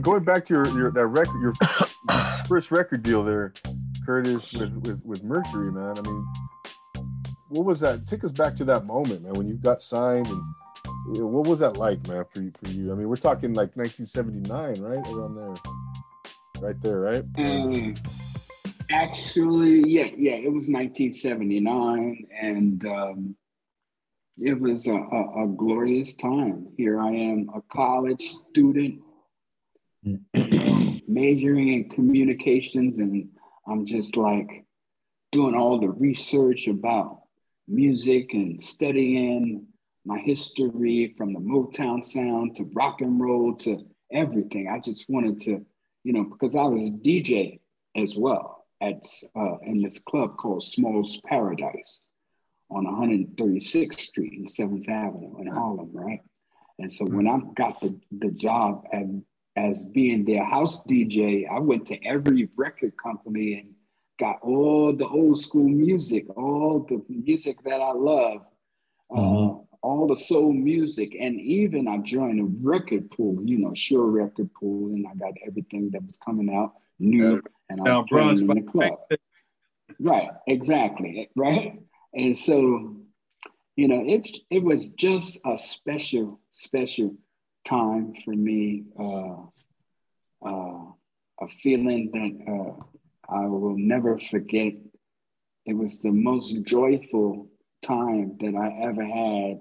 going back to your, your that record, your first record deal there, Kurtis with, with with Mercury, man. I mean, what was that? Take us back to that moment, man, when you got signed, and what was that like, man, for you? For you, I mean, we're talking like 1979, right around there, right there, right? Um, actually, yeah, yeah, it was 1979, and um, it was a, a, a glorious time. Here I am, a college student majoring in communications, and I'm just like doing all the research about music and studying my history from the Motown sound to rock and roll to everything. I just wanted to, you know, because I was DJ as well at uh, in this club called Small's Paradise on 136th Street and 7th Avenue in Harlem, right? And so when I got the, the job and as being their house DJ, I went to every record company and got all the old school music, all the music that I love, uh, mm-hmm. uh, all the soul music, and even I joined a record pool, you know, sure record pool, and I got everything that was coming out new, and I was playing in the club. Right, exactly, right, and so you know, it it was just a special, special time for me, uh, uh, a feeling that uh, I will never forget. It was the most joyful time that I ever had.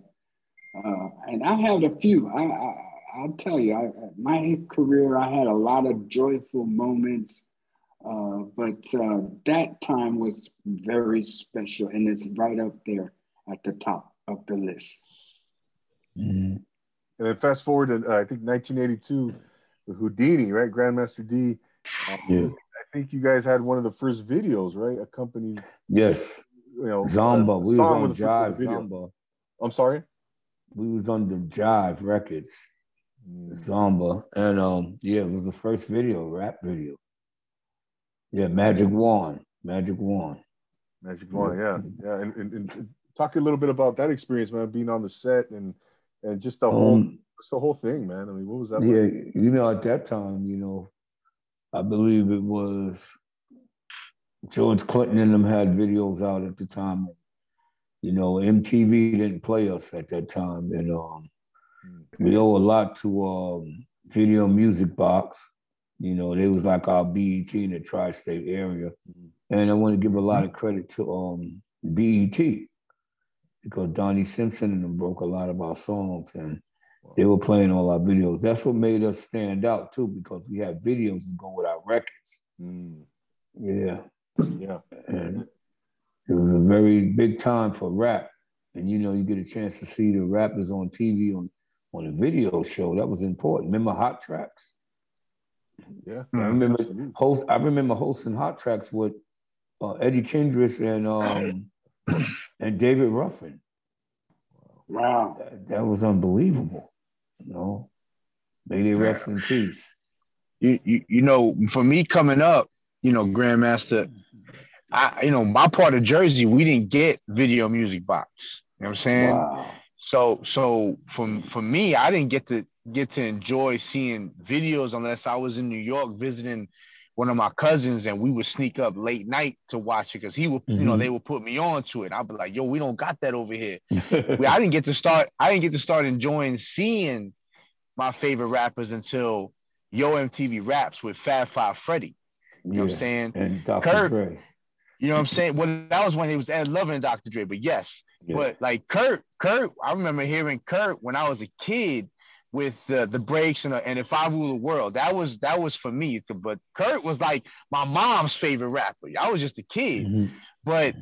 Uh, and I had a few. I, I, will tell you, I, my career, I had a lot of joyful moments. Uh, but uh, that time was very special, and it's right up there at the top of the list. Mm-hmm. And then fast forward to uh, I think 1982 Whodini, right? Grandmaster Dee. Um, yeah. I think you guys had one of the first videos, right? Accompanied. Yes. You know, Zomba. We was on the Jive Zomba. I'm sorry. We was on the Jive Records. Mm. Zomba, and um, yeah, it was the first video, rap video. Yeah, Magic Wand, Magic Wand. Magic Wand, yeah, yeah, and, and, and talk a little bit about that experience, man, being on the set and and just the whole um, just the whole thing, man. I mean, what was that? Yeah, like? you know, at that time, you know, I believe it was George Clinton and them had videos out at the time. You know, MTV didn't play us at that time, and um, mm. we owe a lot to um, Video Music Box. You know, they was like our BET in the tri-state area, mm. and I want to give a lot of credit to um, BET because Donnie Simpson and them broke a lot of our songs and they were playing all our videos. That's what made us stand out too, because we had videos to go with our records. Mm. Yeah. Yeah. And it was a very big time for rap. And you know, you get a chance to see the rappers on TV on, on a video show. That was important. Remember Hot Tracks? Yeah. I remember host I remember hosting Hot Tracks with uh, Eddie Kendricks and um, and David Ruffin. Wow, that, that, was unbelievable. You know, may they rest in peace. You, you, you know, for me coming up, you know, Grandmaster, I, you know, my part of Jersey, we didn't get video music box. You know what I'm saying? Wow. So, so for for me, I didn't get to get to enjoy seeing videos unless I was in New York visiting one of my cousins and we would sneak up late night to watch it because he would, mm-hmm. you know, mm-hmm. they would put me on to it. I'd be like, yo, we don't got that over here. we, I didn't get to start, I didn't get to start enjoying seeing my favorite rappers until Yo MTV Raps with Fab Five Freddy. You yeah. know what I'm saying? And Dr. Kurt, Dre. You know what I'm saying? Well, that was when he was loving Dr. Dre, but yes. Yeah. But like Kurt, Kurt, I remember hearing Kurt when I was a kid with the the breaks and, and if I rule the world. That was that was for me. But Kurt was like my mom's favorite rapper. I was just a kid. Mm-hmm. But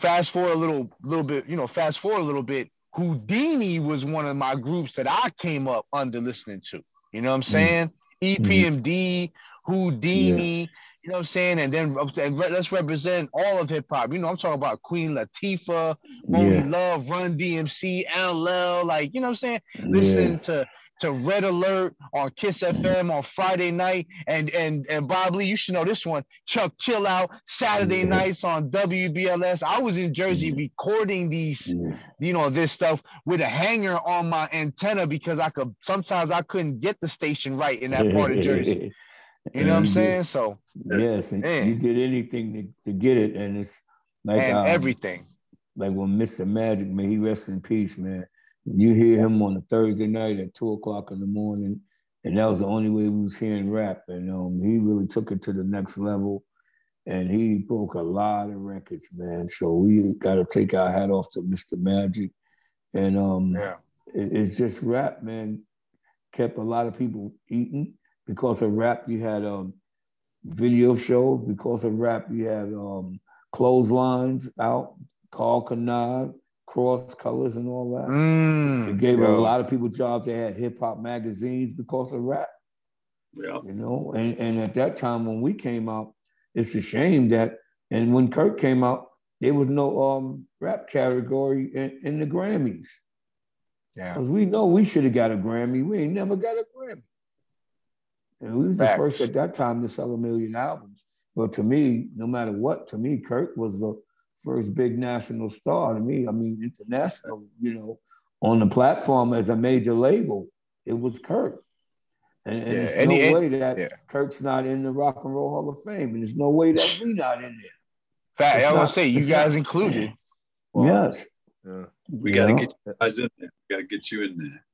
fast forward a little little bit, you know, fast forward a little bit. Whodini was one of my groups that I came up under listening to. You know what I'm mm-hmm. saying? Mm-hmm. EPMD, Whodini. Yeah. You know what I'm saying? And then and let's represent all of hip hop. You know, I'm talking about Queen Latifah, yeah. Love, Run DMC, LL, like, you know what I'm saying? Listening yes. to to Red Alert on Kiss FM on Friday night, and and and Bob Lee, you should know this one. Chuck Chill Out Saturday nights on WBLS. I was in Jersey recording these, you know, this stuff with a hanger on my antenna because I could sometimes I couldn't get the station right in that part of Jersey. You know what I'm saying? So yes, you did anything to, to get it, and it's like and um, everything. Like when Mr. Magic, may he rest in peace, man. You hear him on a Thursday night at two o'clock in the morning, and that was the only way we was hearing rap. And um, he really took it to the next level, and he broke a lot of records, man. So we got to take our hat off to Mr. Magic, and um, yeah. it, it's just rap, man. Kept a lot of people eating because of rap. You had um, video shows because of rap. You had um, clotheslines out, Karl Kani cross colors and all that. Mm, it gave yo. a lot of people jobs. They had hip hop magazines because of rap. Yeah. You know, and, and at that time when we came out, it's a shame that and when Kirk came out, there was no um rap category in, in the Grammys. Yeah. Because we know we should have got a Grammy. We ain't never got a Grammy. And we was Facts. the first at that time to sell a million albums. But to me, no matter what, to me, Kirk was the first big national star to me. I mean, international, you know, on the platform as a major label, it was Kurt. And, and yeah, there's no any, way that yeah. Kurt's not in the Rock and Roll Hall of Fame, and there's no way that we're not in there. Fact, I want to say you guys not, included. Well, yes. Yeah. We got to get you guys in there. We got to get you in there.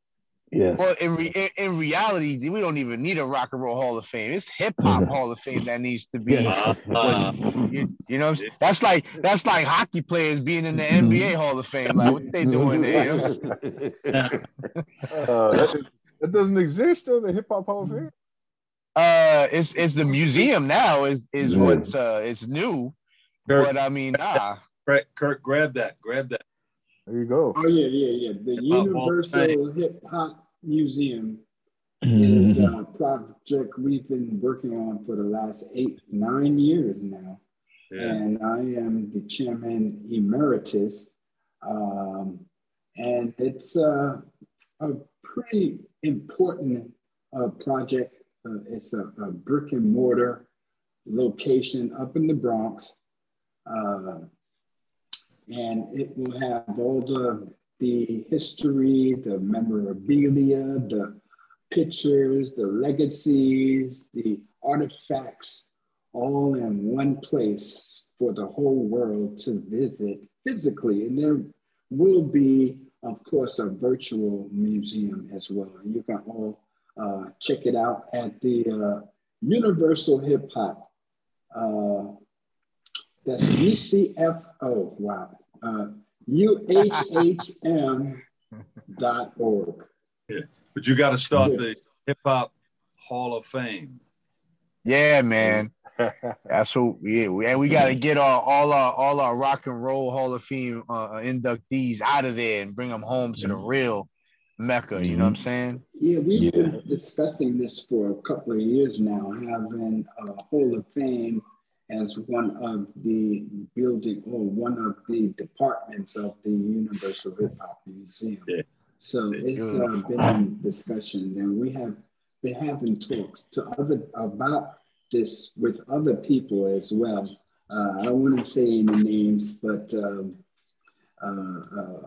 Yes. Well, in, re- in reality, we don't even need a rock and roll Hall of Fame. It's hip hop Hall of Fame that needs to be. Uh, you, you, know, that's like that's like hockey players being in the NBA Hall of Fame. Like what they doing there? uh, that, that, doesn't exist though. The hip hop Hall of Fame. Uh, it's it's the museum now. Is is what's uh it's new, Kurt, but I mean, ah. Kurt, Kurt, grab that, grab that. There you go. Oh yeah, yeah, yeah. The Universal Hip Hop Museum mm-hmm. is a project we've been working on for the last eight, nine years now. Yeah. And I am the chairman emeritus. Um, and it's uh, a pretty important uh, project. Uh, it's a, a, brick and mortar location up in the Bronx. Uh, and it will have all the the history, the memorabilia, the pictures, the legacies, the artifacts, all in one place for the whole world to visit physically. And there will be, of course, a virtual museum as well. You can all uh, check it out at the uh, Universal Hip Hop. Uh, that's UCFO. Wow. Uh, UHHM.org. Yeah. But you got to start the Hip Hop Hall of Fame. Yeah, man. That's what we and we got to get our all our all our rock and roll Hall of Fame uh, inductees out of there and bring them home to the mm-hmm. real mecca. You know what I'm saying? Yeah, we've yeah. been discussing this for a couple of years now, having a Hall of Fame as one of the building or one of the departments of the Universal Hip Hop Museum. Yeah. So it's uh, been in discussion, and we have been having talks to other about this with other people as well. Uh, I don't want to say any names, but um, uh, uh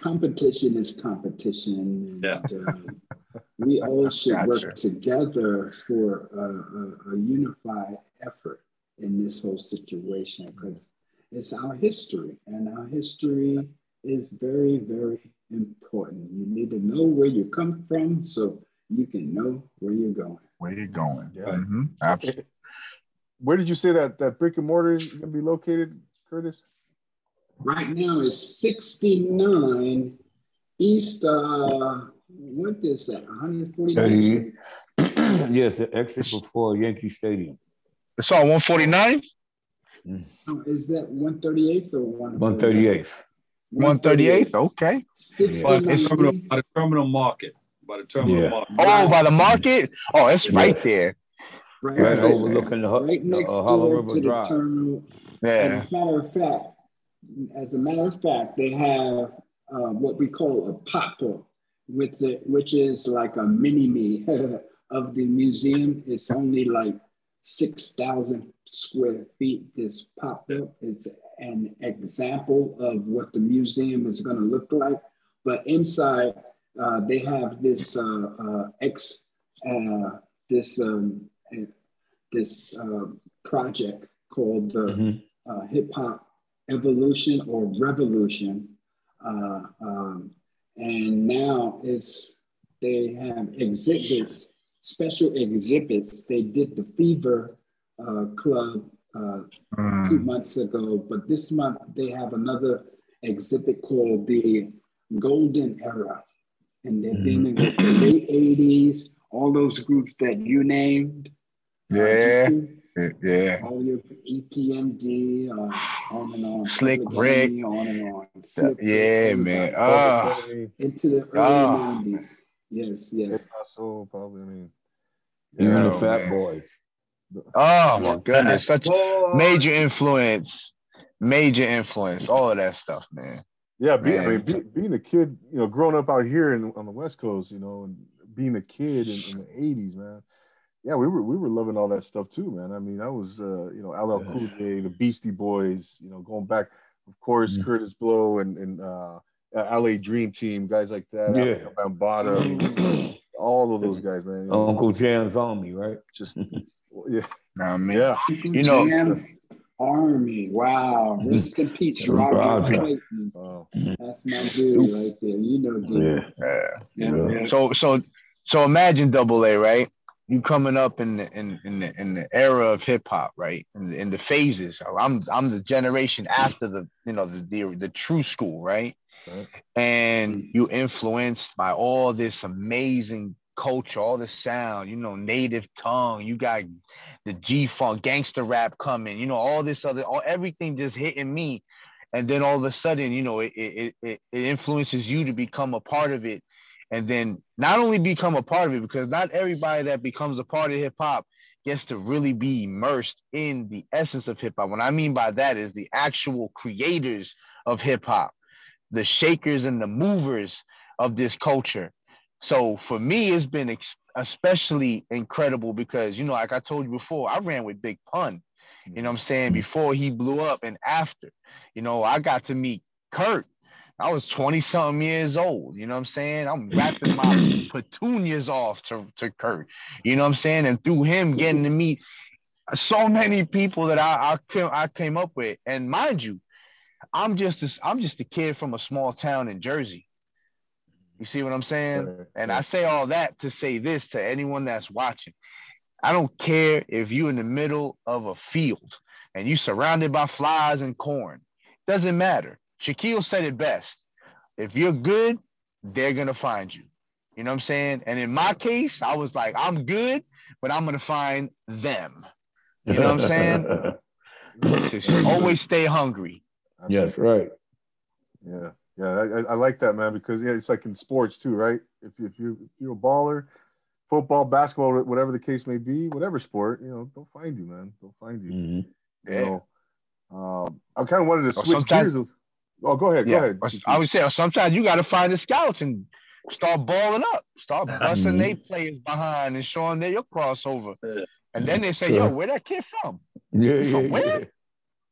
competition is competition. And, yeah. Uh, we all should gotcha. work together for a, a, a unified effort in this whole situation because it's our history and our history is very, very important. You need to know where you come from so you can know where you're going. Where you're going. Yeah. Mm-hmm. Absolutely. Where did you say that that brick and mortar is going to be located, Kurtis? Right now it's 69 East, uh, what is that, 140. yes, the exit before Yankee Stadium. It's on 149? Oh, is that 138th or 138th? 138th, okay. By the, terminal, by the terminal market. By the terminal yeah. market. Oh, by the market? Oh, it's yeah. right there. Right, right overlooking the, right next uh, Harlem River to Drive. The terminal. Yeah. And as a matter of fact, as a matter of fact, they have uh, what we call a pop-up with the which is like a mini me of the museum. It's only like six thousand square feet. This popped up. It's an example of what the museum is going to look like. But inside, uh, they have this uh, uh, ex uh, this um, this uh, project called the mm-hmm. Uh, Hip Hop Evolution or Revolution, um, and now it's they have exhibits, special exhibits. They did the Fever Club uh, mm. two months ago, but this month they have another exhibit called the Golden Era, and they're mm. dealing with the late '80s, all those groups that you named. Uh, yeah. Uh, yeah. All your EPMD, uh, on and on. Slick Rick. On and on. Slick yeah, Rick, man. Oh. Into the early oh. 90s. Yes, yes. It's not so probably, I mean. Even yeah, the Fat man. Boys. Oh my goodness, such major influence, major influence, all of that stuff, man. Yeah, be, I mean, be, being a kid, you know, growing up out here in, on the West Coast, you know, and being a kid in, in, the '80s, man. Yeah, we were we were loving all that stuff too, man. I mean, I was, uh, you know, LL Cool J, the Beastie Boys, you know, going back, of course, mm-hmm. Kurtis Blow and and uh, Uh, LA Dream Team, guys like that. Yeah, Bambaataa, mm-hmm. all of those guys, man. You know, Uncle Jam's Army, right? Just yeah. I mean, yeah. You know, Army. Wow. Rest in peace, Roger Clayton. Oh. That's my dude right there. You know, dude. Yeah. Yeah. yeah. So, so, so imagine Double A, right? You coming up in the in in the in the era of hip hop, right? In the, in the phases. I'm I'm the generation after the you know the the, the true school, right? And you influenced by all this amazing culture, all the sound, you know, native tongue. You got the G funk, gangster rap coming, you know, all this other, all everything just hitting me. And then all of a sudden, you know, it, it, it, it influences you to become a part of it. And then not only become a part of it, because not everybody that becomes a part of hip hop gets to really be immersed in the essence of hip hop. What I mean by that is the actual creators of hip hop, the shakers and the movers of this culture. So for me, it's been ex- especially incredible because, you know, like I told you before, I ran with Big Pun, you know what I'm saying, before he blew up and after. You know, I got to meet Kurt. I was 20 something years old, you know what I'm saying? I'm rapping my petunias off to, to Kurt, you know what I'm saying? And through him getting to meet so many people that I, I, I came up with. And mind you, I'm just a, I'm just a kid from a small town in Jersey. You see what I'm saying? And I say all that to say this to anyone that's watching. I don't care if you're in the middle of a field and you're surrounded by flies and corn. Doesn't matter. Shaquille said it best. If you're good, they're gonna find you. You know what I'm saying? And in my case, I was like, I'm good, but I'm gonna find them. You know what I'm saying? always stay hungry. Yes, right. Yeah. Yeah, I, I like that, man, because yeah, it's like in sports too, right? If, if you if you're a baller, football, basketball, whatever the case may be, whatever sport, you know, they'll find you, man. They'll find you. Mm-hmm. You know, um, I kind of wanted to switch gears. Oh, go ahead. Yeah, go ahead. I would say sometimes you got to find the scouts and start balling up, start busting mm-hmm. their players behind and showing their your crossover. And then they say, "Yo, where that kid from? Yeah, yeah, from where?"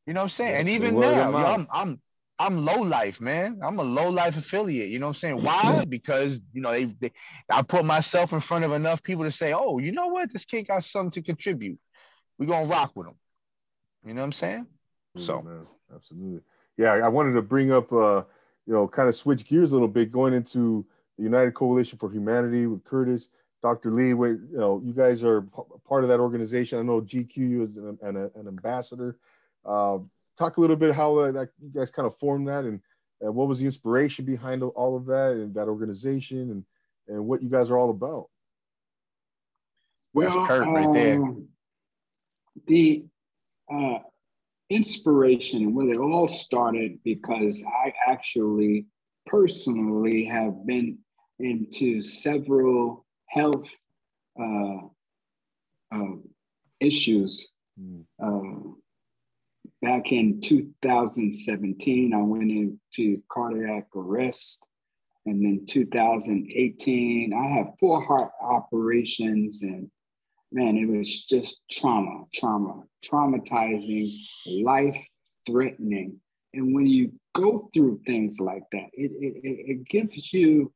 You know what I'm saying? And even now, yo, I'm, I'm I'm low life, man. I'm a low life affiliate. You know what I'm saying? Why? Because you know they, they, I put myself in front of enough people to say, oh, you know what? This kid got something to contribute. We're gonna rock with him. You know what I'm saying? So man. absolutely. Yeah, I wanted to bring up uh, you know, kind of switch gears a little bit, going into the United Coalition for Humanity with Kurtis. Dr. Lee. Wait, you know, you guys are part of that organization. I know GQ is an, an, an ambassador. Uh, talk a little bit how uh, that you guys kind of formed that and, and what was the inspiration behind all of that and that organization and and what you guys are all about. Well, right um, the uh, inspiration, well, it all started because I actually personally have been into several health uh, uh, issues. Mm back in 2017, I went into cardiac arrest. And then 2018, I had four heart operations, and man, it was just trauma, trauma, traumatizing, life threatening. And when you go through things like that, it, it, it gives you,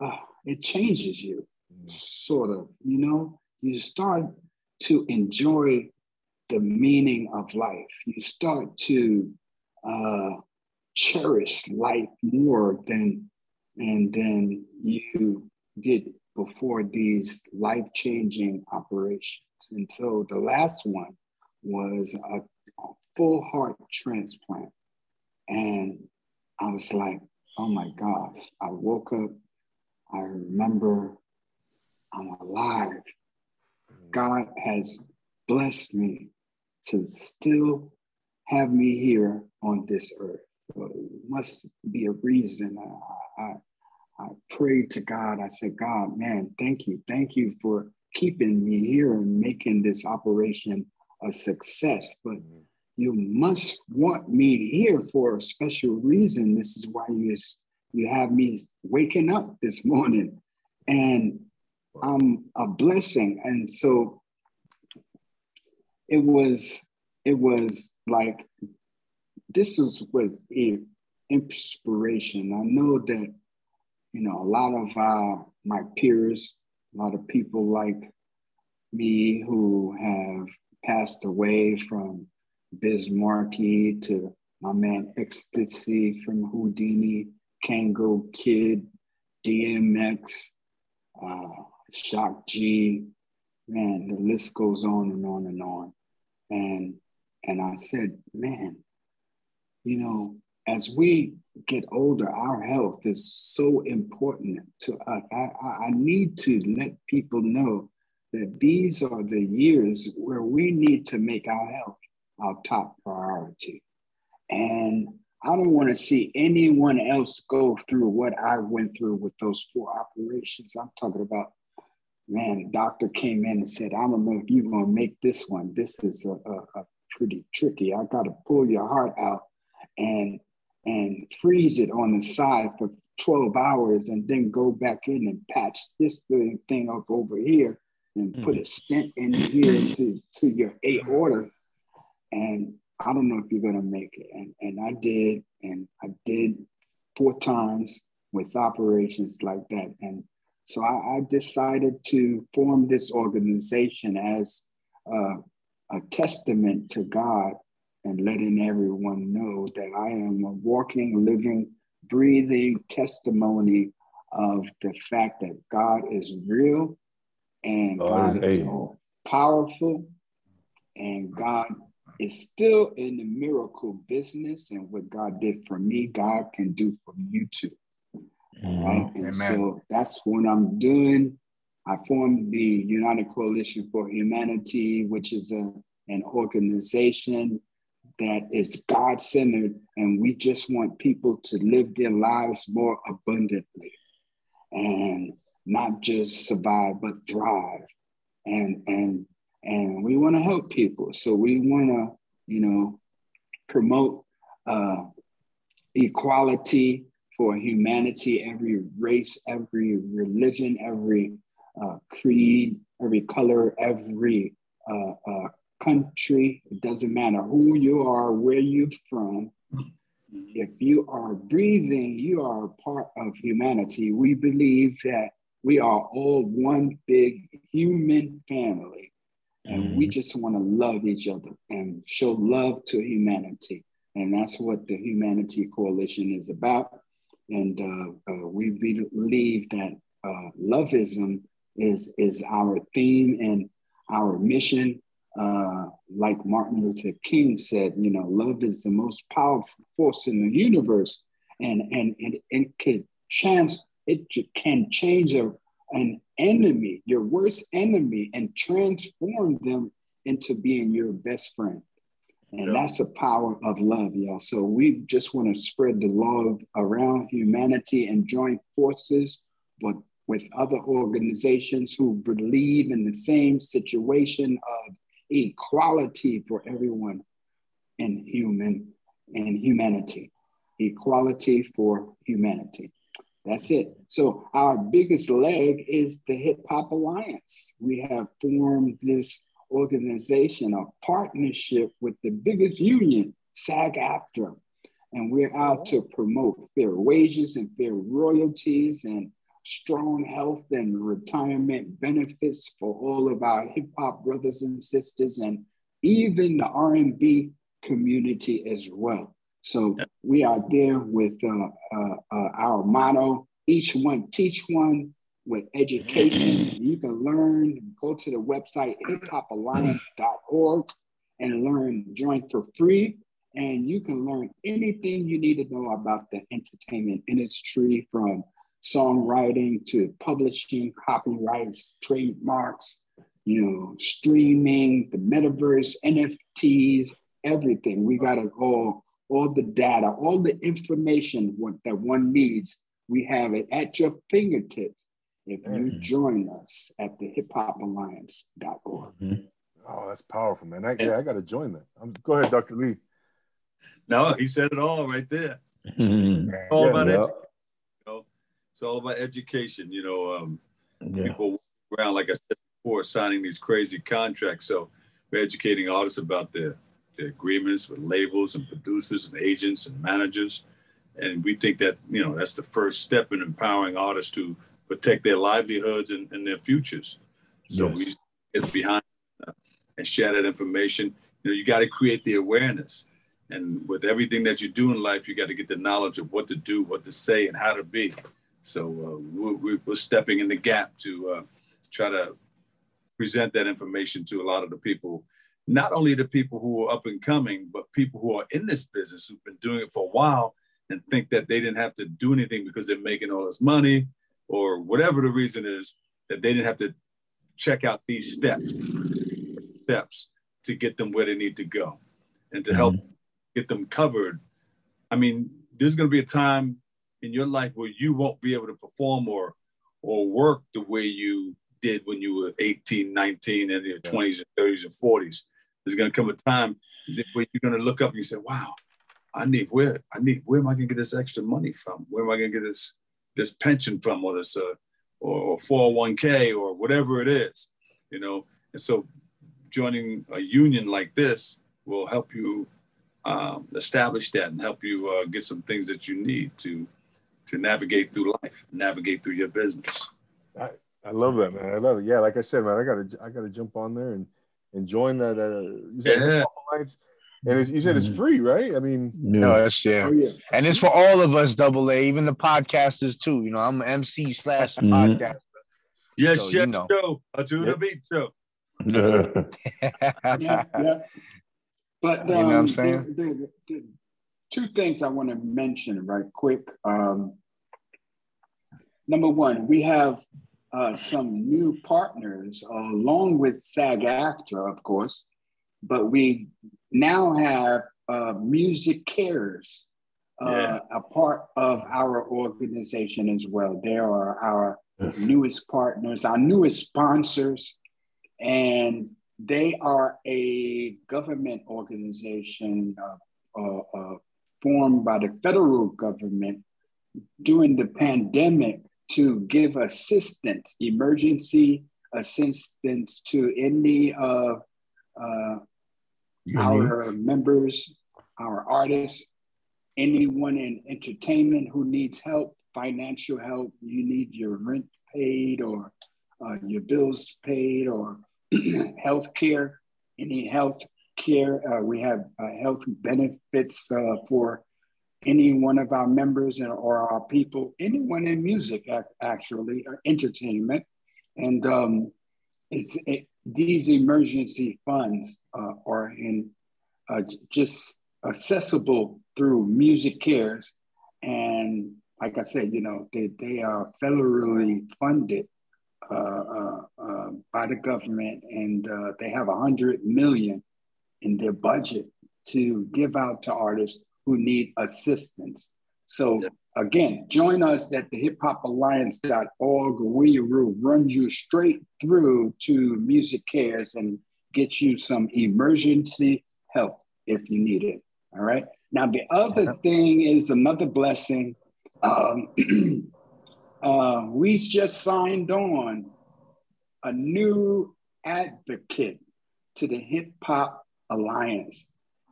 uh, it changes you, sort of, you know, you start to enjoy the meaning of life. You start to uh, cherish life more than and then you did before these life-changing operations. And so the last one was a, a full heart transplant. And I was like, oh my gosh, I woke up, I remember I'm alive. God has blessed me to still have me here on this earth. It must be a reason. I, I, I prayed to God. I said, God, man, thank you. Thank you for keeping me here and making this operation a success. But you must want me here for a special reason. This is why you, you have me waking up this morning. And I'm a blessing. And so it was, it was like this was was inspiration. I know that you know a lot of uh, my peers, a lot of people like me who have passed away from Biz Markie to my man Ecstasy from Whodini, Kangol Kid, DMX, uh, Shock G, man, the list goes on and on and on. And and I said, man, you know, as we get older, our health is so important to us. I, I, need to let people know that these are the years where we need to make our health our top priority. And I don't want to see anyone else go through what I went through with those four operations. I'm talking about, man, doctor came in and said, I don't know if you're going to make this one. This is a, a, a pretty tricky. I got to pull your heart out and and freeze it on the side for 12 hours and then go back in and patch this thing up over here and mm-hmm. put a stent in here to, to your aorta. And I don't know if you're gonna make it. And, and I did, and I did four times with operations like that. And so I, I decided to form this organization as uh, a testament to God and letting everyone know that I am a walking, living, breathing testimony of the fact that God is real and God, God is powerful and God is still in the miracle business. And what God did for me, God can do for you too. Mm-hmm. Right. So that's what I'm doing. I formed the United Coalition for Humanity, which is a, an organization that is God centered, and we just want people to live their lives more abundantly and not just survive but thrive. And and and we want to help people, so we want to you know promote uh, equality for humanity, every race, every religion, every uh, creed, every color, every uh, uh country, it doesn't matter who you are, where you're from. If you are breathing, you are a part of humanity. We believe that we are all one big human family. And mm-hmm. we just want to love each other and show love to humanity. And that's what the Humanity Coalition is about. And uh, uh, we believe that uh, loveism is, is our theme and our mission like Martin Luther King said, you know, love is the most powerful force in the universe, and and and it can chance it can change a, an enemy, your worst enemy, and transform them into being your best friend. And yeah. that's the power of love, y'all. So we just want to spread the love around humanity and join forces with, with other organizations who believe in the same situation of equality for everyone in human and humanity. Equality for humanity. That's it. So our biggest leg is the Hip Hop Alliance. We have formed this organization, a partnership with the biggest union, SAG-AFTRA, and we're out to promote fair wages and fair royalties and strong health and retirement benefits for all of our hip hop brothers and sisters and even the R&B community as well. So we are there with uh, uh, uh, our motto, each one teach one with education. You can learn, go to the website hiphopalliance.org and learn, join for free. And you can learn anything you need to know about the entertainment industry from songwriting to publishing, copyrights, trademarks, you know, streaming, the metaverse, NFTs, everything. We got it all, all the data, all the information that one needs. We have it at your fingertips if you mm-hmm. join us at the hiphopalliance.org. Mm-hmm. Oh, that's powerful, man. I, yeah, I got to join that. I'm, go ahead, Dr. Lee. No, he said it all right there. Mm-hmm. all yeah, about yeah. education. You know, it's all about education. You know, um, yeah. people around, like I said before, signing these crazy contracts. So we're educating artists about their, their agreements with labels and producers and agents and managers. And we think that, you know, that's the first step in empowering artists to protect their livelihoods and, and their futures. So yes. we get behind uh, and share that information. You know, you got to create the awareness. And with everything that you do in life, you got to get the knowledge of what to do, what to say, and how to be. So uh, we're, we're, stepping in the gap to uh, try to present that information to a lot of the people, not only the people who are up and coming, but people who are in this business who've been doing it for a while and think that they didn't have to do anything because they're making all this money or whatever the reason is that they didn't have to check out these steps steps to get them where they need to go and to help mm-hmm. get them covered. I mean there's going to be a time in your life where you won't be able to perform or or work the way you did when you were 18 19 and your 20s and 30s and 40s there's going to come a time where you're going to look up and you say wow i need where i need where am i going to get this extra money from? Where am i going to get this this pension from, whether it's a or 401k or whatever it is, you know. And so joining a union like this will help you um, establish that and help you uh, get some things that you need to to navigate through life, navigate through your business. I, I love that, man. I love it. Yeah, like I said, man, I gotta I gotta jump on there and and join that. Uh, yeah. And you said it's mm-hmm. free, right? I mean, no, that's yeah. Oh, yeah. And it's for all of us, double A, even the podcasters too. You know, I'm MC slash mm-hmm. podcaster. Yes, so, yes, you know. show. A to yep. the beat show. yeah, yeah. But um, you know what I'm um, saying? The, the, the two things I want to mention right quick. Um, number one, we have uh, some new partners uh, along with SAG-AFTRA, of course, but we now have uh, MusiCares, uh, yeah. a part of our organization as well. They are our yes. newest partners, our newest sponsors, and they are a government organization uh, uh, uh formed by the federal government during the pandemic to give assistance, emergency assistance to any of uh, our members, our artists, anyone in entertainment who needs help, financial help, you need your rent paid or uh, your bills paid or health care, any health care. Uh, we have uh, health benefits uh, for any one of our members or our people, anyone in music, actually, or entertainment. And um, it's, it, these emergency funds uh, are in uh, just accessible through MusiCares, and like I said, you know they they are federally funded uh, uh, uh by the government, and uh, they have a hundred million in their budget to give out to artists who need assistance. So Again, join us at the hiphopalliance.org. We will run you straight through to MusiCares and get you some emergency help if you need it. All right. Now, the other thing is another blessing. Um, uh, we just signed on a new advocate to the Hip Hop Alliance,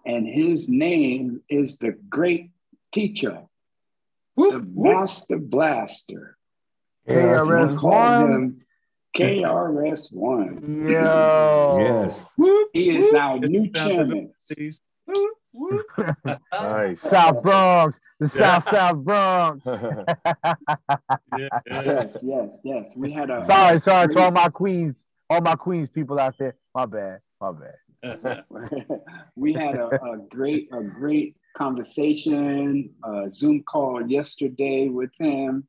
and his name is the Great Teacher, whoop, the Master Blaster. KRS One. KRS One. Yo. yes. He is our new chairman. nice. South Bronx, the yeah. South South Bronx. yeah, yes, yes, yes. We had a sorry, sorry great... to all my queens, all my queens people out there. My bad, my bad. we had a, a, great, a great conversation, a Zoom call yesterday with him.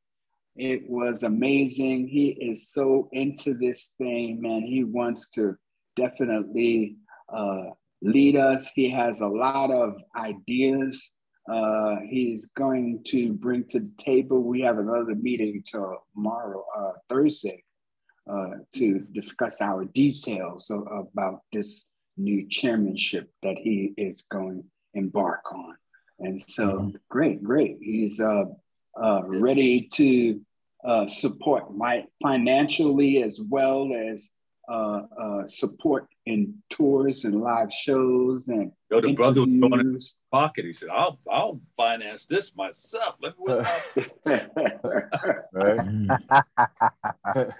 It was amazing. He is so into this thing, man. He wants to definitely uh, lead us. He has a lot of ideas. Uh, he's going to bring to the table. We have another meeting tomorrow, uh, Thursday, uh, to discuss our details about this new chairmanship that he is going embark on. And so, mm-hmm. great, great. He's uh, uh, ready to uh, support my financially as well as uh, uh, support in tours and live shows and Yo, the brother was going in his pocket. He said, "I'll I'll finance this myself." Let me right.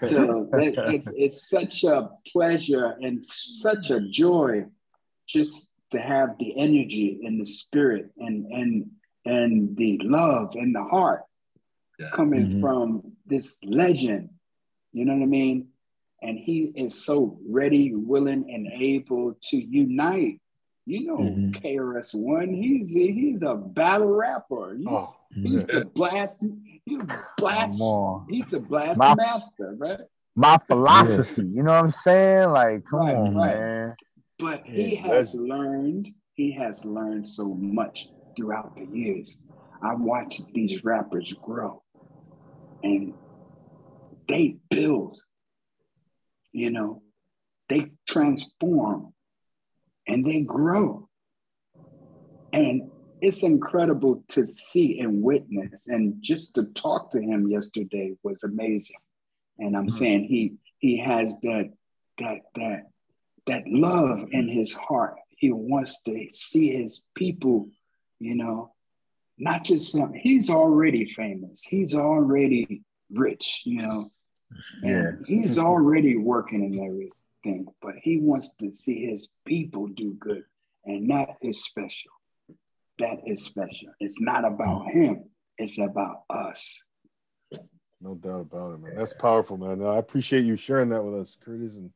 so it, it's it's such a pleasure and such a joy just to have the energy and the spirit and and and the love and the heart yeah. coming mm-hmm. from this legend. You know what I mean? and he is so ready, willing, and able to unite. You know, mm-hmm. KRS One, he's he's a battle rapper. He, oh, he's the blast, he's blast, he's the blast my, master, right? My philosophy, you know what I'm saying? Like, come right, on, right. man. But he has learned, he has learned so much throughout the years. I watched these rappers grow and they build you know, they transform and they grow. And it's incredible to see and witness. And just to talk to him yesterday was amazing. And I'm mm-hmm. saying he he has that that that that love in his heart. He wants to see his people, you know, not just him. He's already famous. He's already rich, you know. Yeah. he's already working and everything, but he wants to see his people do good. And that is special. That is special. It's not about mm. him, it's about us. No doubt about it, man. That's powerful, man. I appreciate you sharing that with us, Kurtis. And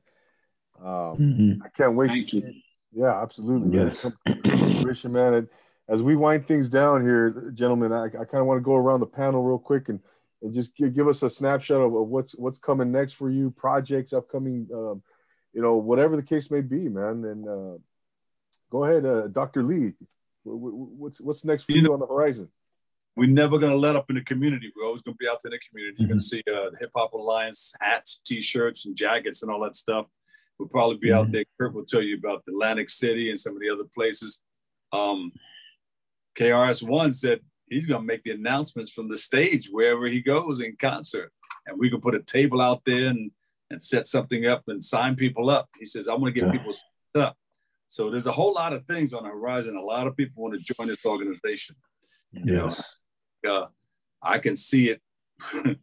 um, mm-hmm. I can't wait Thank to see. You. Yeah, absolutely. Yes. Man. man. And as we wind things down here, gentlemen, I, I kind of want to go around the panel real quick and and just give, give us a snapshot of, of, what's what's coming next for you, projects, upcoming, um, you know, whatever the case may be, man. And uh, go ahead, uh, Dr. Lee. What's what's next for you, you know, on the horizon? We're never gonna let up in the community. We're always gonna be out there in the community. You're gonna mm-hmm. see uh, the Hip Hop Alliance hats, T-shirts, and jackets, and all that stuff. We'll probably be mm-hmm. out there. Kurt will tell you about Atlantic City and some of the other places. Um, KRS One said he's going to make the announcements from the stage wherever he goes in concert. And we can put a table out there and, and set something up and sign people up. He says, I'm going to get yeah. people set up. So there's a whole lot of things on the horizon. A lot of people want to join this organization. Yes. You know, uh, I can see it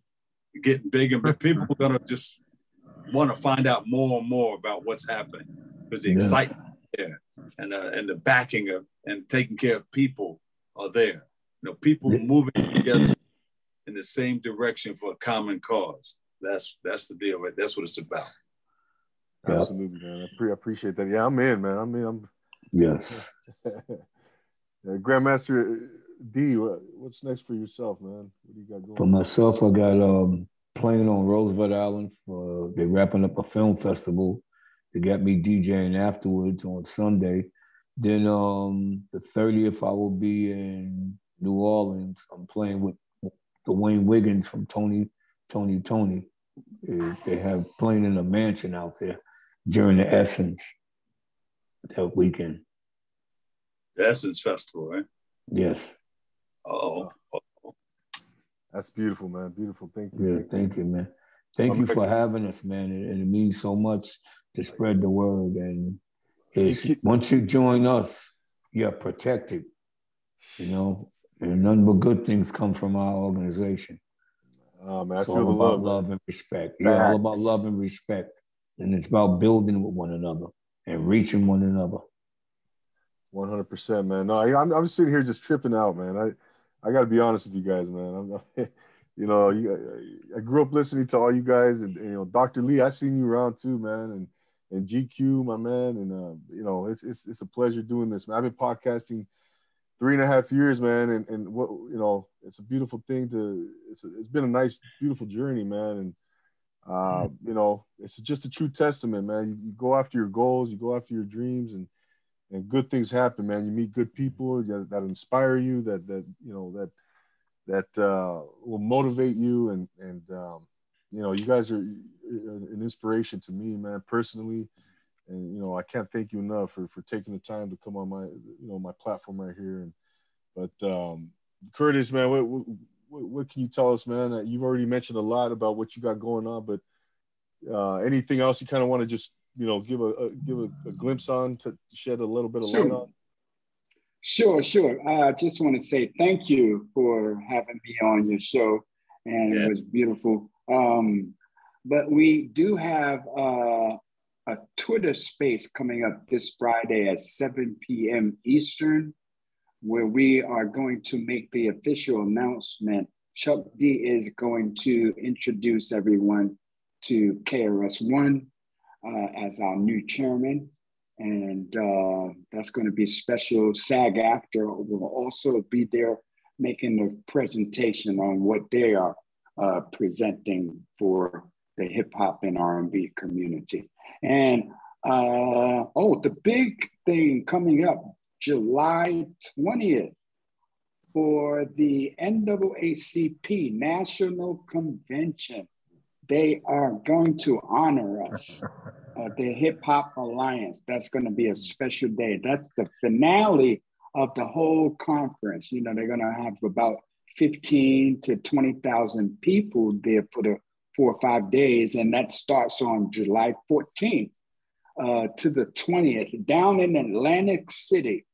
getting bigger, but people are going to just want to find out more and more about what's happening because the yes. excitement there and, uh, and the backing of and taking care of people are there. You know, people moving together in the same direction for a common cause. That's that's the deal, right? That's what it's about. Absolutely, man. I pre- appreciate that. Yeah, I'm in, man. I'm in. I'm yes. Grandmaster Dee, what's next for yourself, man? What do you got going? For myself, I got um playing on Roosevelt Island. For they're wrapping up a film festival. They got me DJing afterwards on Sunday. Then um the 30th, I will be in New Orleans. I'm playing with Dwayne Wiggins from Tony, Tony, Tony. They have playing in a mansion out there during the Essence that weekend. The Essence Festival, right? Yes. Oh, That's beautiful, man. Beautiful. Thank you. Yeah, thank, thank you, man. Thank you for having us, man. And it means so much to spread the word. And it's, once you join us, you're protected, you know, and none but good things come from our organization. Oh, man, I it's feel all the about love, love and respect. Yeah, all about love and respect. And it's about building with one another and reaching one another. One hundred percent, man. No, I, am I'm sitting here just tripping out, man. I I got to be honest with you guys, man. I'm, you know, you, I grew up listening to all you guys, and, and, you know, Dr. Lee. I seen you around too, man, and and GQ, my man, and uh, you know, it's it's it's a pleasure doing this. Man. I've been podcasting three and a half years, man, and and what you know, it's a beautiful thing to. It's a, it's been a nice, beautiful journey, man, and uh, you know, it's just a true testament, man. You, you go after your goals, you go after your dreams, and and good things happen, man. You meet good people that inspire you, that that you know that that uh, will motivate you, and and um, you know you guys are an inspiration to me, man, personally. And you know I can't thank you enough for for taking the time to come on my you know my platform right here. And but um, Kurtis, man, what, what what can you tell us, man? Uh, you've already mentioned a lot about what you got going on, but uh, anything else you kind of want to just you know give a, a give a, a, glimpse on to shed a little bit of sure. light on? Sure, sure. I just want to say thank you for having me on your show, and yeah. it was beautiful. Um, but we do have uh, a Twitter space coming up this Friday at 7 p.m. Eastern, where we are going to make the official announcement. Chuck D is going to introduce everyone to KRS One uh, as our new chairman. And uh, that's going to be special. SAG AFTRA will also be there making the presentation on what they are uh, presenting for the hip hop and R&B community. And uh, oh, the big thing coming up July 20th for the NAACP National Convention they are going to honor us. Uh, the Hip Hop Alliance. That's going to be a special day. That's the finale of the whole conference. You know, they're going to have about 15 to 20,000 people there for the four or five days. And that starts on July 14th uh, to the 20th down in Atlantic City.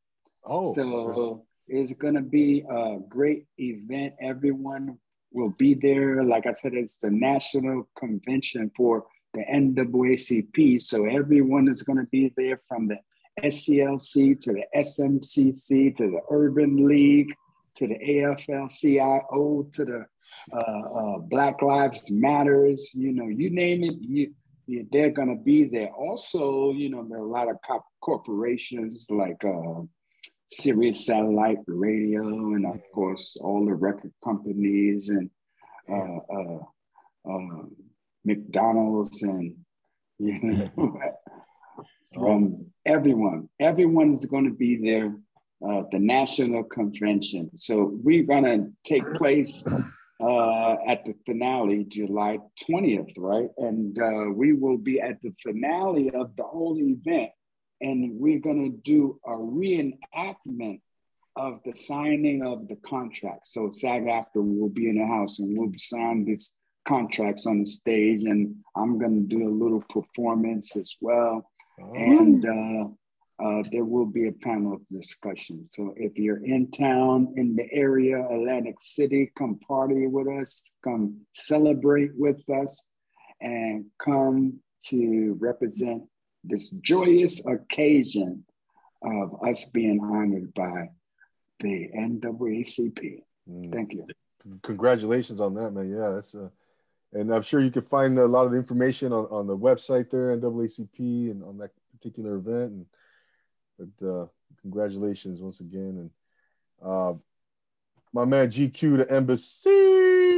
Oh, so it's going to be a great event. Everyone will be there. Like I said, it's the national convention for the NAACP. So everyone is going to be there from the SCLC to the SMCC to the Urban League to the AFL-CIO to the uh, uh, Black Lives Matters. You know, you name it, you, you, they're going to be there. Also, you know, there are a lot of co- corporations like uh, Sirius Satellite Radio, and of course all the record companies and uh, uh, um, McDonald's and you know, um, everyone. Everyone is going to be there. Uh, the national convention. So we're going to take place uh, at the finale, July 20th, right? And uh, we will be at the finale of the whole event and we're going to do a reenactment of the signing of the contract. So SAG AFTRA will be in the house and we'll sign these contracts on the stage, and I'm going to do a little performance as well. Oh. And uh, uh, there will be a panel of discussion. So if you're in town, in the area, Atlantic City, come party with us, come celebrate with us, and come to represent this joyous occasion of us being honored by the NAACP. Mm. Thank you. Congratulations on that, man. Yeah, that's uh, and I'm sure you can find a lot of the information on, on the website there, NAACP, and on that particular event. And but uh, congratulations once again, and uh, my man GQ, Da Embassy.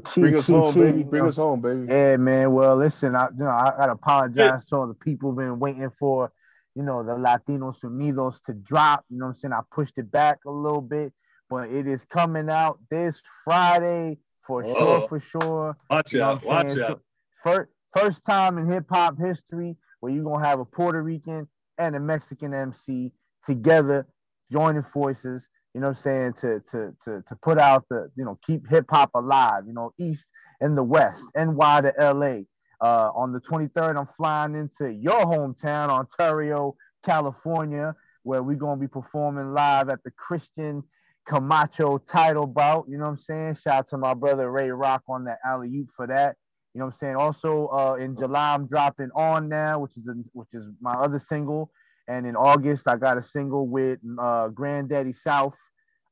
Bring us home, baby. Bring us home, baby. Yeah, man. Well, listen, I, you know, I gotta apologize to all the people been waiting for, you know, the Latinos Unidos to drop. You know what I'm saying? I pushed it back a little bit, but it is coming out this Friday for oh. sure, for sure. Watch you out, watch out. First, first time in hip hop history where you're gonna have a Puerto Rican and a Mexican MC together joining forces you know what I'm saying, to to to to put out the, you know, keep hip hop alive, you know, east and the west, NY to LA. Uh, on the 23rd, I'm flying into your hometown, Ontario, California, where we're gonna be performing live at the Christian Camacho title bout. You know what I'm saying? Shout out to my brother Ray Rock on that alley oop for that. You know what I'm saying? Also, uh, in July, I'm dropping on now, which is a, which is my other single. And in August, I got a single with uh, Granddaddy South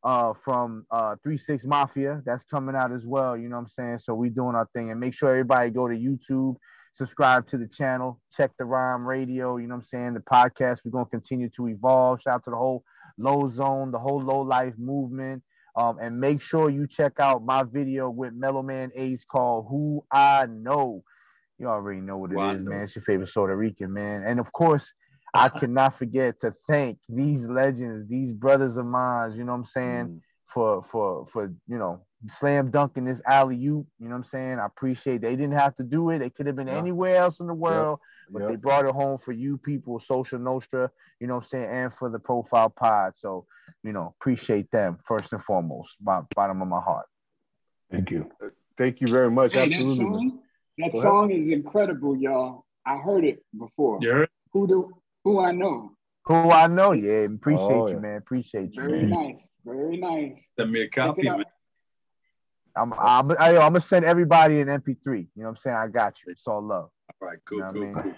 uh, from uh, Three Six Mafia. That's coming out as well. You know what I'm saying? So we doing our thing, and make sure everybody go to YouTube, subscribe to the channel, check the Rhyme Radio. You know what I'm saying? The podcast. We're gonna continue to evolve. Shout out to the whole Low Zone, the whole Low Life movement. Um, and make sure you check out my video with Mellow Man Ace called Who I Know. You already know what it is, man. It's your favorite Puerto Rican, man. And of course, I cannot forget to thank these legends, these brothers of mine, you know what I'm saying, mm. for for for you know, slam dunking this alley oop. You know what I'm saying? I appreciate they didn't have to do it. They could have been yeah. anywhere else in the world, yep. but yep. they brought it home for you people, Social Nostra, you know what I'm saying, and for the profile pod. So, you know, appreciate them first and foremost, bottom of my heart. Thank you. Thank you very much. Hey, Absolutely. That song, that song is incredible, y'all. I heard it before. You heard? Who do who I know. Who I know, yeah. Appreciate oh, you, yeah. man. Appreciate you. Very man. nice. Very nice. Send me a copy of it. I'm, I'm, I, am gonna send everybody an MP3. You know what I'm saying? I got you. It's all love. All right, cool, you know cool, I mean? cool.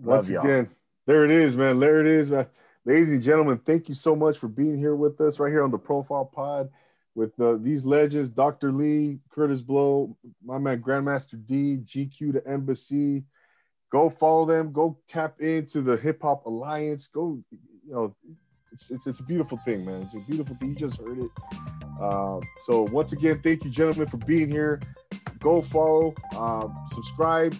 Once love again, y'all. there it is, man. There it is, man. Ladies and gentlemen, thank you so much for being here with us right here on the Profile Pod with uh, these legends, Dr. Lee, Kurtis Blow, my man Grandmaster Dee, GQ Da Embassy, go follow them go tap into the hip hop alliance go you know it's, it's it's a beautiful thing man. It's a beautiful thing. You just heard it. Uh, so once again thank you gentlemen for being here. Go follow uh, subscribe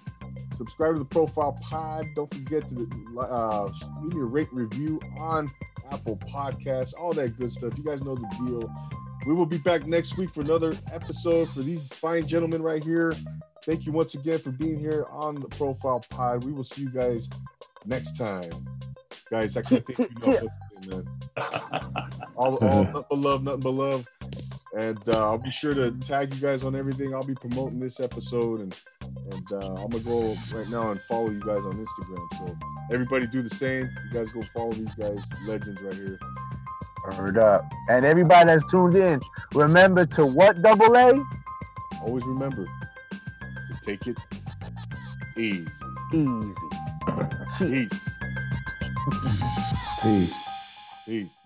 subscribe to the profile pod. Don't forget to uh, leave me a rate review on apple podcasts all that good stuff. You guys know the deal we will be back next week for another episode for these fine gentlemen right here Thank you once again for being here on the Profile Pod. We will see you guys next time. Guys, I can't thank you enough, man. All, all nothing but love, nothing but love. And uh, I'll be sure to tag you guys on everything. I'll be promoting this episode, and and uh, I'm gonna go right now and follow you guys on Instagram. So everybody do the same. You guys go follow these guys, legends right here. Heard up. And everybody that's tuned in, remember to what double A? Always remember to Take it easy. Easy. Peace. Peace. Peace.